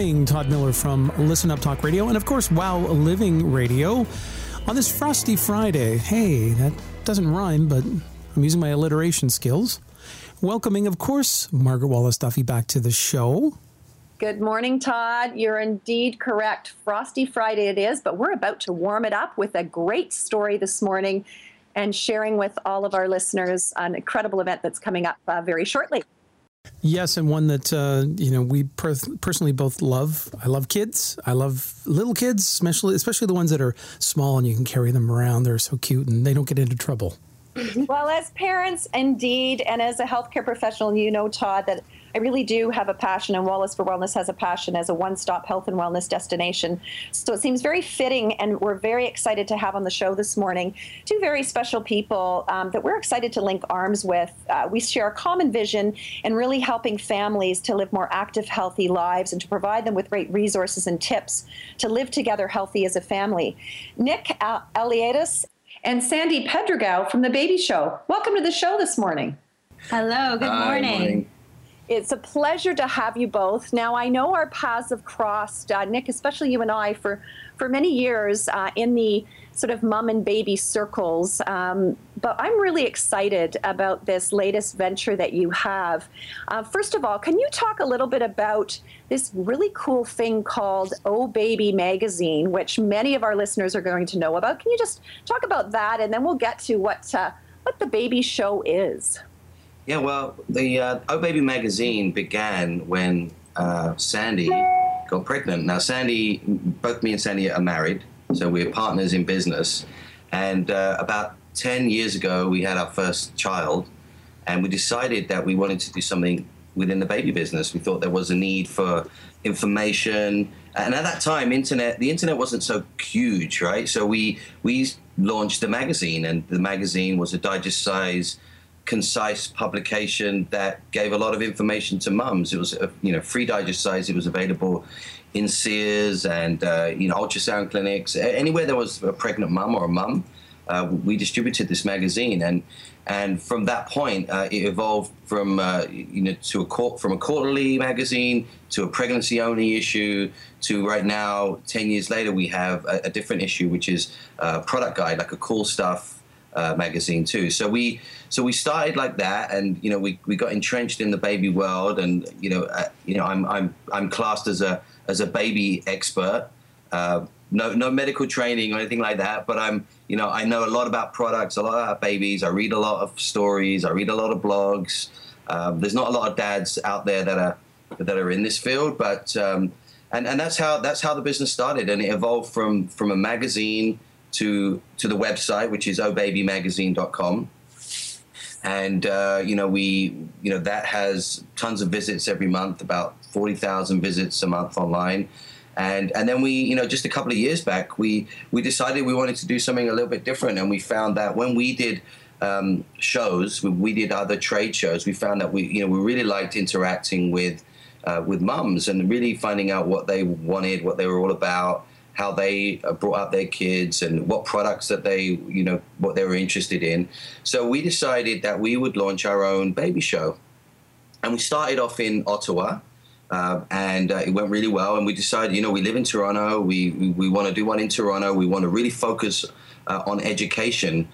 morning. Todd Miller from Listen Up Talk Radio and, of course, Wow Living Radio on this frosty Friday. Hey, that doesn't rhyme, but I'm using my alliteration skills. Welcoming, of course, Margaret Wallace Duffy back to the show. Good morning, Todd. You're indeed correct. Frosty Friday it is, but we're about to warm it up with a great story this morning and sharing with all of our listeners an incredible event that's coming up uh, very shortly. Yes, and one that uh, you know we per- personally both love. I love kids. I love little kids, especially especially the ones that are small and you can carry them around. They're so cute and they don't get into trouble. Well, as parents, indeed, and as a healthcare professional, you know, Todd, that I really do have a passion, and Wallace for Wellness has a passion as a one stop health and wellness destination. So it seems very fitting, and we're very excited to have on the show this morning two very special people um, that we're excited to link arms with. Uh, we share a common vision in really helping families to live more active, healthy lives and to provide them with great resources and tips to live together healthy as a family. Nick Al- Eliadis and Sandy Pedregal from The Baby Show. Welcome to the show this morning. Hello, good Hi, morning. It's a pleasure to have you both. Now, I know our paths have crossed, uh, Nick, especially you and I, for, for many years uh, in the sort of mom and baby circles. Um, but I'm really excited about this latest venture that you have. Uh, first of all, can you talk a little bit about this really cool thing called Oh Baby Magazine, which many of our listeners are going to know about? Can you just talk about that, and then we'll get to what uh, what the baby show is? Yeah, well, the uh, Oh Baby magazine began when uh, Sandy got pregnant. Now, Sandy, both me and Sandy are married, so we're partners in business. And uh, about 10 years ago, we had our first child, and we decided that we wanted to do something within the baby business. We thought there was a need for information. And at that time, internet the internet wasn't so huge, right? So we we launched the magazine, and the magazine was a digest size concise publication that gave a lot of information to mums. It was, a, you know, free digest size. It was available in Sears and uh, you know ultrasound clinics, anywhere there was a pregnant mum or a mum. Uh, we distributed this magazine, and and from that point, uh, it evolved from uh, you know to a court from a quarterly magazine to a pregnancy only issue to right now, ten years later, we have a, a different issue, which is a product guide, like a cool stuff uh, magazine too. So we so we started like that, and you know we, we got entrenched in the baby world, and you know uh, you know I'm I'm I'm classed as a as a baby expert. Uh, no no medical training or anything like that, but I'm you know I know a lot about products, a lot about babies. I read a lot of stories. I read a lot of blogs. Um, there's not a lot of dads out there that are that are in this field, but um, and and that's how that's how the business started, and it evolved from from a magazine to to the website, which is ohbabymagazine.com. And uh, you know we you know that has tons of visits every month, about forty thousand visits a month online. And and then we you know just a couple of years back we we decided we wanted to do something a little bit different, and we found that when we did um, shows, we, we did other trade shows, we found that we you know we really liked interacting with uh, with mums and really finding out what they wanted, what they were all about, how they uh, brought up their kids, and what products that they, you know, what they were interested in. So we decided that we would launch our own baby show, and we started off in Ottawa. Uh, and uh, it went really well. And we decided, you know, we live in Toronto. We we, we want to do one in Toronto. We want to really focus uh, on education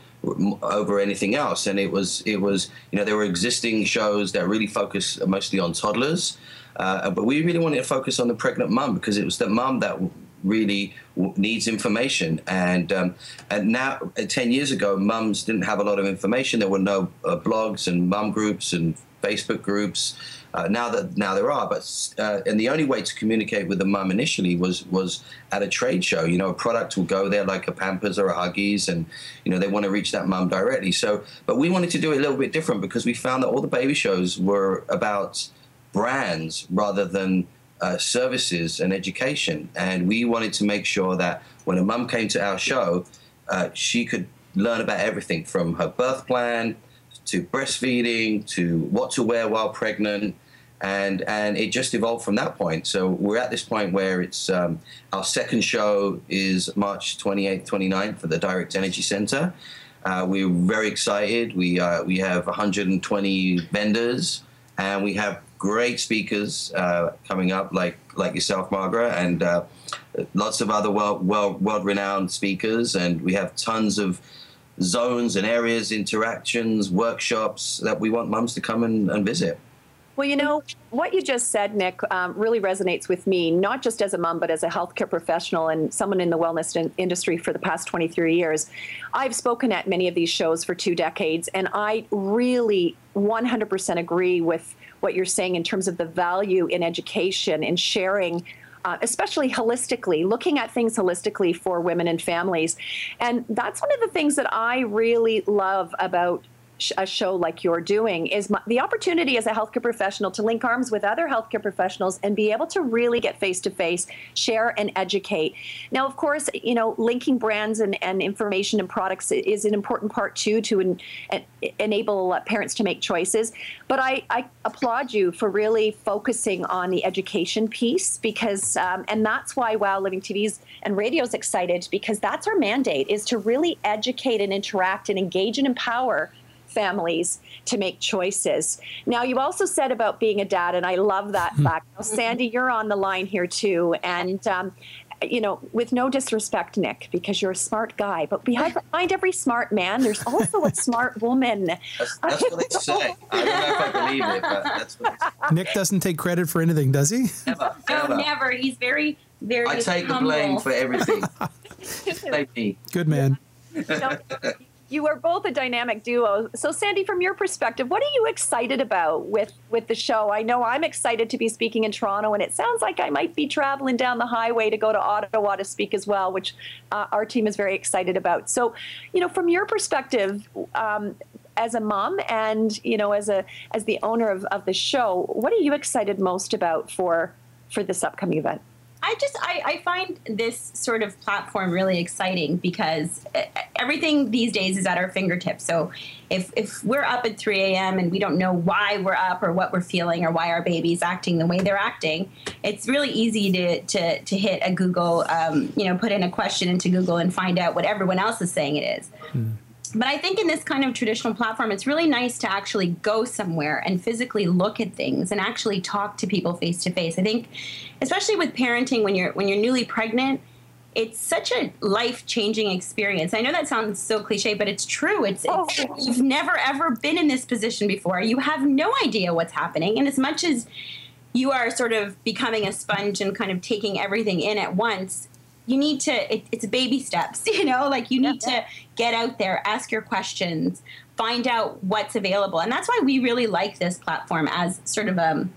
over anything else. And it was it was you know there were existing shows that really focus mostly on toddlers, uh, but we really wanted to focus on the pregnant mum because it was the mum that really needs information. And um, and now, uh, ten years ago, mums didn't have a lot of information. There were no uh, blogs and mum groups and Facebook groups. Uh, now that now there are, but uh, and the only way to communicate with the mum initially was was at a trade show. You know, a product will go there like a Pampers or a Huggies, and you know they want to reach that mum directly. So, but we wanted to do it a little bit different because we found that all the baby shows were about brands rather than uh, services and education. And we wanted to make sure that when a mum came to our show, uh, she could learn about everything from her birth plan to breastfeeding to what to wear while pregnant. And, and it just evolved from that point. So we're at this point where it's um, our second show is March 28th, 29th for the Direct Energy Center. Uh, we're very excited. We, uh, we have 120 vendors and we have great speakers uh, coming up, like like yourself, Margaret, and uh, lots of other world world world renowned speakers, and we have tons of zones and areas, interactions, workshops that we want mums to come and, and visit. Well, you know, what you just said, Nick, um, really resonates with me, not just as a mom, but as a healthcare professional and someone in the wellness in- industry for the past 23 years. I've spoken at many of these shows for two decades, and I really 100% agree with what you're saying in terms of the value in education and sharing uh, especially holistically, looking at things holistically for women and families. And that's one of the things that I really love about a show like you're doing is my, the opportunity as a healthcare professional to link arms with other healthcare professionals and be able to really get face to face, share and educate. Now, of course, you know, linking brands and, and information and products is an important part too to en, en, enable parents to make choices. But I, I, applaud you for really focusing on the education piece because, um, and that's why Wow Living TV's and radio's excited because that's our mandate is to really educate and interact and engage and empower families to make choices. Now, you also said about being a dad, and I love that hmm. fact. Now, Sandy, you're on the line here too, and um, you know, with no disrespect, Nick, because you're a smart guy, but behind, behind every smart man, there's also a smart woman. That's, that's what they say. I don't know if I believe it, but that's what Nick doesn't take credit for anything, does he? Never. No, never. He's very, very. I take humble. the blame for everything. me. Good man you are both a dynamic duo. So, Sandy, from your perspective, what are you excited about with with the show? I know I'm excited to be speaking in Toronto, and it sounds like I might be traveling down the highway to go to Ottawa to speak as well, which uh, our team is very excited about. So, you know, from your perspective. Um, as a mom and you know as a as the owner of, of the show what are you excited most about for for this upcoming event I just I, I, find this sort of platform really exciting because everything these days is at our fingertips. So if if we're up at 3 a.m. and we don't know why we're up or what we're feeling or why our baby's acting the way they're acting, it's really easy to to, to hit a Google, um, you know, put in a question into Google and find out what everyone else is saying it is. Hmm. But I think in this kind of traditional platform, it's really nice to actually go somewhere and physically look at things and actually talk to people face to face. I think, especially with parenting, when you're when you're newly pregnant, it's such a life changing experience. I know that sounds so cliche, but it's true. It's, oh. it's, you've never ever been in this position before. You have no idea what's happening, and as much as you are sort of becoming a sponge and kind of taking everything in at once, you need to it, it's baby steps you know like you need yeah. to get out there ask your questions find out what's available and that's why we really like this platform as sort of a,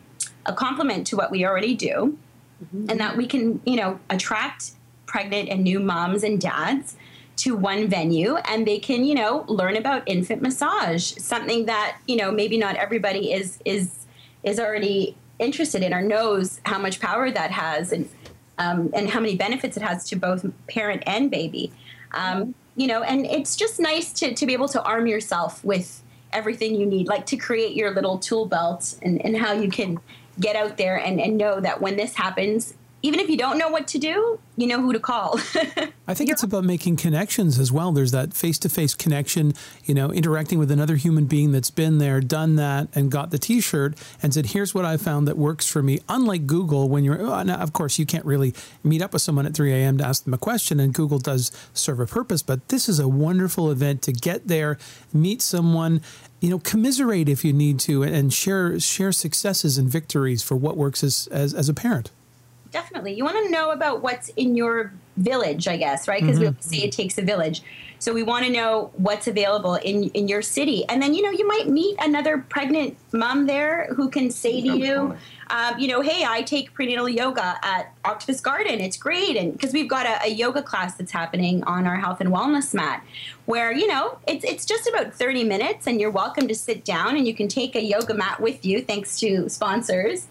a complement to what we already do mm-hmm. and that we can you know attract pregnant and new moms and dads to one venue and they can you know learn about infant massage something that you know maybe not everybody is is is already interested in or knows how much power that has and um, and how many benefits it has to both parent and baby. Um, you know, and it's just nice to, to be able to arm yourself with everything you need, like to create your little tool belt and, and how you can get out there and, and know that when this happens, even if you don't know what to do, you know who to call. I think it's about making connections as well. There's that face to face connection, you know, interacting with another human being that's been there, done that, and got the t shirt and said, here's what I found that works for me. Unlike Google, when you're, oh, now, of course, you can't really meet up with someone at 3 a.m. to ask them a question, and Google does serve a purpose, but this is a wonderful event to get there, meet someone, you know, commiserate if you need to, and share share successes and victories for what works as, as, as a parent definitely. You want to know about what's in your village, I guess, right? Because mm-hmm. we say it takes a village. So we want to know what's available in in your city, and then you know you might meet another pregnant mom there who can say to you, um, you know, hey, I take prenatal yoga at Octopus Garden. It's great. And because we've got a, a, yoga class that's happening on our health and wellness mat where, you know, it's, it's just about 30 minutes and you're welcome to sit down and you can take a yoga mat with you thanks to sponsors.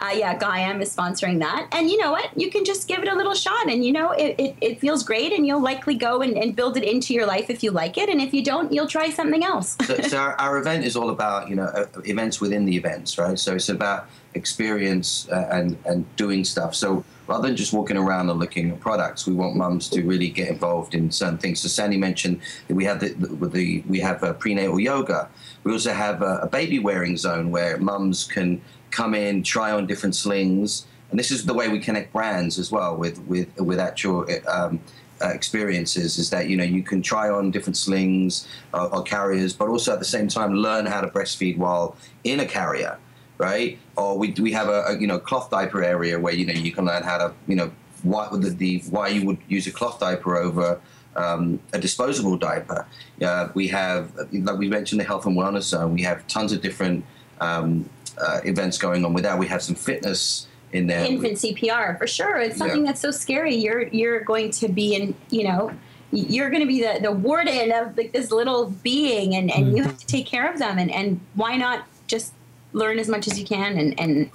Uh, yeah, Gaiam is sponsoring that. And you know what? You can just give it a little shot and, you know, it, it, it feels great and you'll likely go and, and, build it into your life if you like it. And if you don't, you'll try something else. so, so our, our event is all about, you know, uh, events within the events, right? So it's about experience uh, and and doing stuff. So rather than just walking around and looking at products, we want mums to really get involved in certain things. So Sandy mentioned that we have the, the, the we have a prenatal yoga. We also have a, a baby wearing zone where mums can come in, try on different slings, and this is the way we connect brands as well with with with actual. Um, uh, experiences is that you know you can try on different slings uh, or carriers, but also at the same time learn how to breastfeed while in a carrier right? Or we we have a, a, you know cloth diaper area where you know you can learn how to you know why the, the why you would use a cloth diaper over um, a disposable diaper. Uh, we have like we mentioned the health and wellness zone. We have tons of different um, uh, events going on with that. We have some fitness in there. Infant CPR for sure. It's something yeah. that's so scary. You're you're going to be in you know you're going to be the, the warden of like this little being and, and mm-hmm. you have to take care of them and, and why not just learn as much as you can and and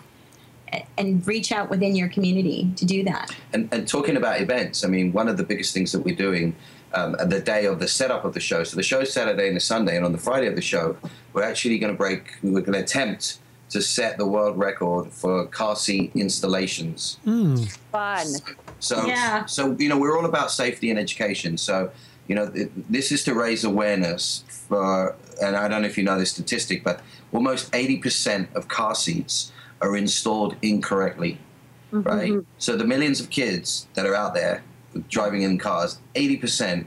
and reach out within your community to do that. And, and talking about events, I mean, one of the biggest things that we're doing um, the day of the setup of the show. So the show's Saturday and the Sunday, and on the Friday of the show, we're actually going to break. We're going to attempt to set the world record for car seat installations. Mm. Fun. So, yeah. so you know, we're all about safety and education. So, you know, this is to raise awareness for. And I don't know if you know this statistic, but almost 80% of car seats are installed incorrectly, mm-hmm. right? So the millions of kids that are out there driving in cars, 80%,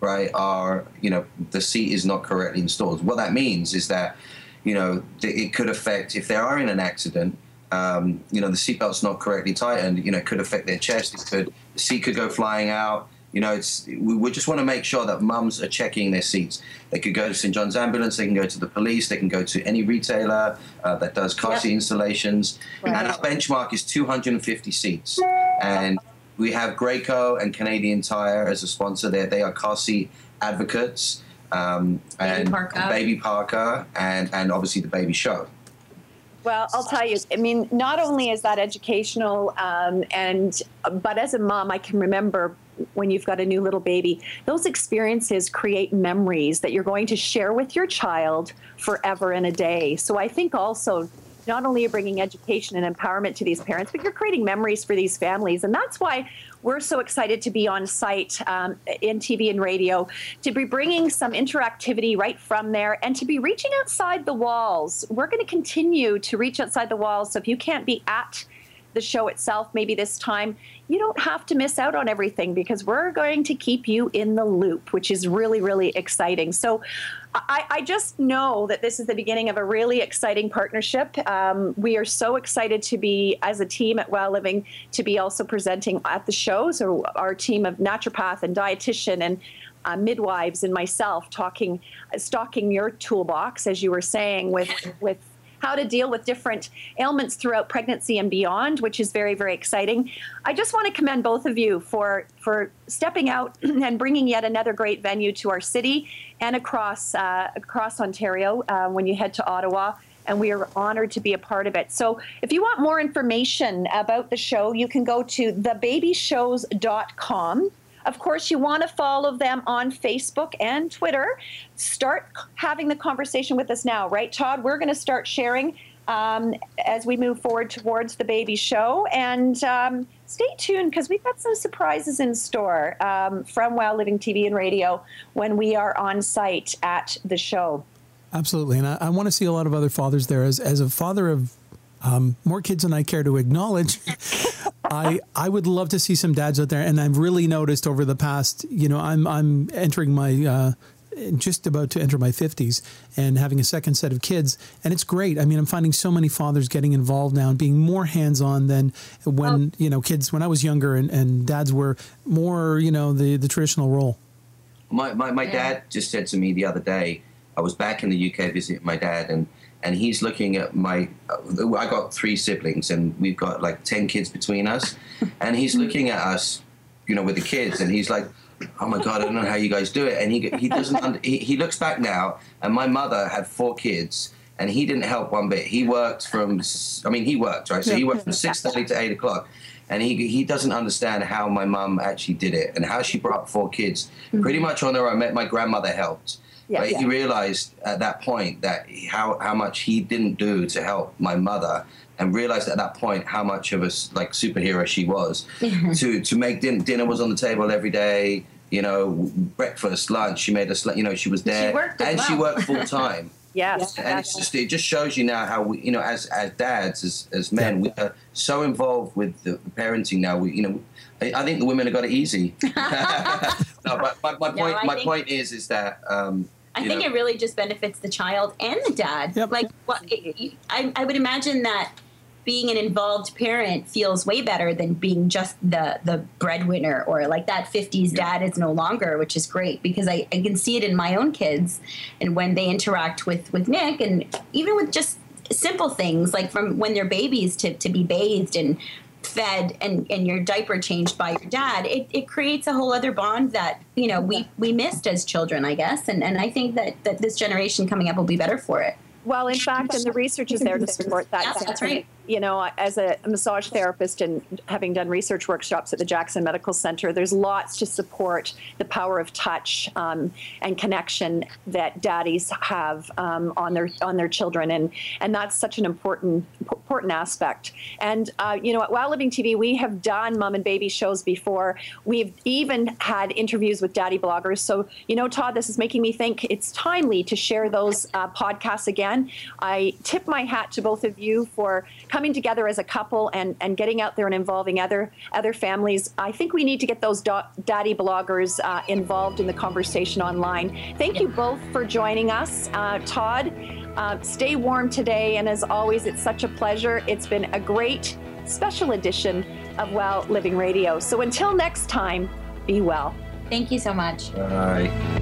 right, are, you know, the seat is not correctly installed. What that means is that, you know, it could affect, if they are in an accident, um, you know, the seatbelt's not correctly tightened, you know, it could affect their chest, it could, the seat could go flying out, you know, it's we, we just want to make sure that mums are checking their seats. They could go to St John's Ambulance, they can go to the police, they can go to any retailer uh, that does car yep. seat installations. Right. And our benchmark is 250 seats. And we have Graco and Canadian Tire as a sponsor. There, they are car seat advocates. Um, and Baby Parker. Baby Parker, and and obviously the Baby Show. Well, I'll tell you. I mean, not only is that educational, um, and but as a mom, I can remember when you've got a new little baby. Those experiences create memories that you're going to share with your child forever and a day. So I think also not only are bringing education and empowerment to these parents, but you're creating memories for these families. And that's why we're so excited to be on site um, in TV and radio, to be bringing some interactivity right from there and to be reaching outside the walls. We're going to continue to reach outside the walls. So if you can't be at the show itself, maybe this time, you don't have to miss out on everything because we're going to keep you in the loop, which is really, really exciting. So I, I just know that this is the beginning of a really exciting partnership. Um, we are so excited to be, as a team at Well Living, to be also presenting at the show. So our team of naturopath and dietitian and uh, midwives and myself talking, stocking your toolbox, as you were saying, with with how to deal with different ailments throughout pregnancy and beyond, which is very, very exciting. I just want to commend both of you for for stepping out and bringing yet another great venue to our city and across uh, across Ontario uh, when you head to Ottawa and we are honored to be a part of it. So, if you want more information about the show, you can go to thebabyshows.com. Of course, you want to follow them on Facebook and Twitter. Start having the conversation with us now, right, Todd? We're going to start sharing um, as we move forward towards the baby show. And um, stay tuned because we've got some surprises in store um, from Well Living TV and Radio when we are on site at the show. Absolutely. And I, I want to see a lot of other fathers there. As, as a father of um, more kids than I care to acknowledge. I I would love to see some dads out there, and I've really noticed over the past, you know, I'm I'm entering my. Uh, just about to enter my 50s and having a second set of kids and it's great i mean i'm finding so many fathers getting involved now and being more hands-on than when you know kids when i was younger and, and dads were more you know the the traditional role my, my, my yeah. dad just said to me the other day i was back in the uk visiting my dad and and he's looking at my i got three siblings and we've got like 10 kids between us. And he's looking at us you know with the kids and he's like oh my god i don't know how you guys do it. And he, he doesn't under, he, he looks back now and my mother had four kids and he didn't help one bit. He worked from i mean he worked right? So he worked from 6.30 to 8 o'clock. And he, he doesn't understand how my mum actually did it and how she brought up four kids. Mm. Pretty much on her own my grandmother helped Yeah, but yeah. he realized at that point that how how much he didn't do to help my mother, and realized at that point how much of a like superhero she was to to make din- dinner was on the table every day. You know, breakfast, lunch. She made us. You know, she was there, worked as and she worked full time. Yes. and it's just it just shows you now how we you know as as dads as as men we are so involved with the parenting now we you know I, I think the women have got it easy no but my, my point my think- point is is that um I you think know, it really just benefits the child and the dad. Yep. Like, what it, I, I would imagine that being an involved parent feels way better than being just the the breadwinner or like that 50s dad is no longer, which is great because I, I can see it in my own kids and when they interact with with Nick and even with just simple things like from when they're babies to, to be bathed and fed and, and your diaper changed by your dad, it, it creates a whole other bond that, you know, we, we missed as children, I guess. And, and I think that, that this generation coming up will be better for it. Well, in fact, and the research is there to support that. Yeah, that's right. You know, as a massage therapist and having done research workshops at the Jackson Medical Center, there's lots to support the power of touch um, and connection that daddies have um, on their on their children, and and that's such an important important aspect. And uh, you know, at Wow Living TV, we have done mom and baby shows before. We've even had interviews with daddy bloggers. So you know, Todd, this is making me think it's timely to share those uh, podcasts again. I tip my hat to both of you for coming together as a couple and, and getting out there and involving other other families. I think we need to get those do- daddy bloggers uh, involved in the conversation online. Thank you both for joining us, uh, Todd. Uh, stay warm today, and as always, it's such a pleasure. It's been a great special edition of Well Living Radio. So until next time, be well. Thank you so much. Bye.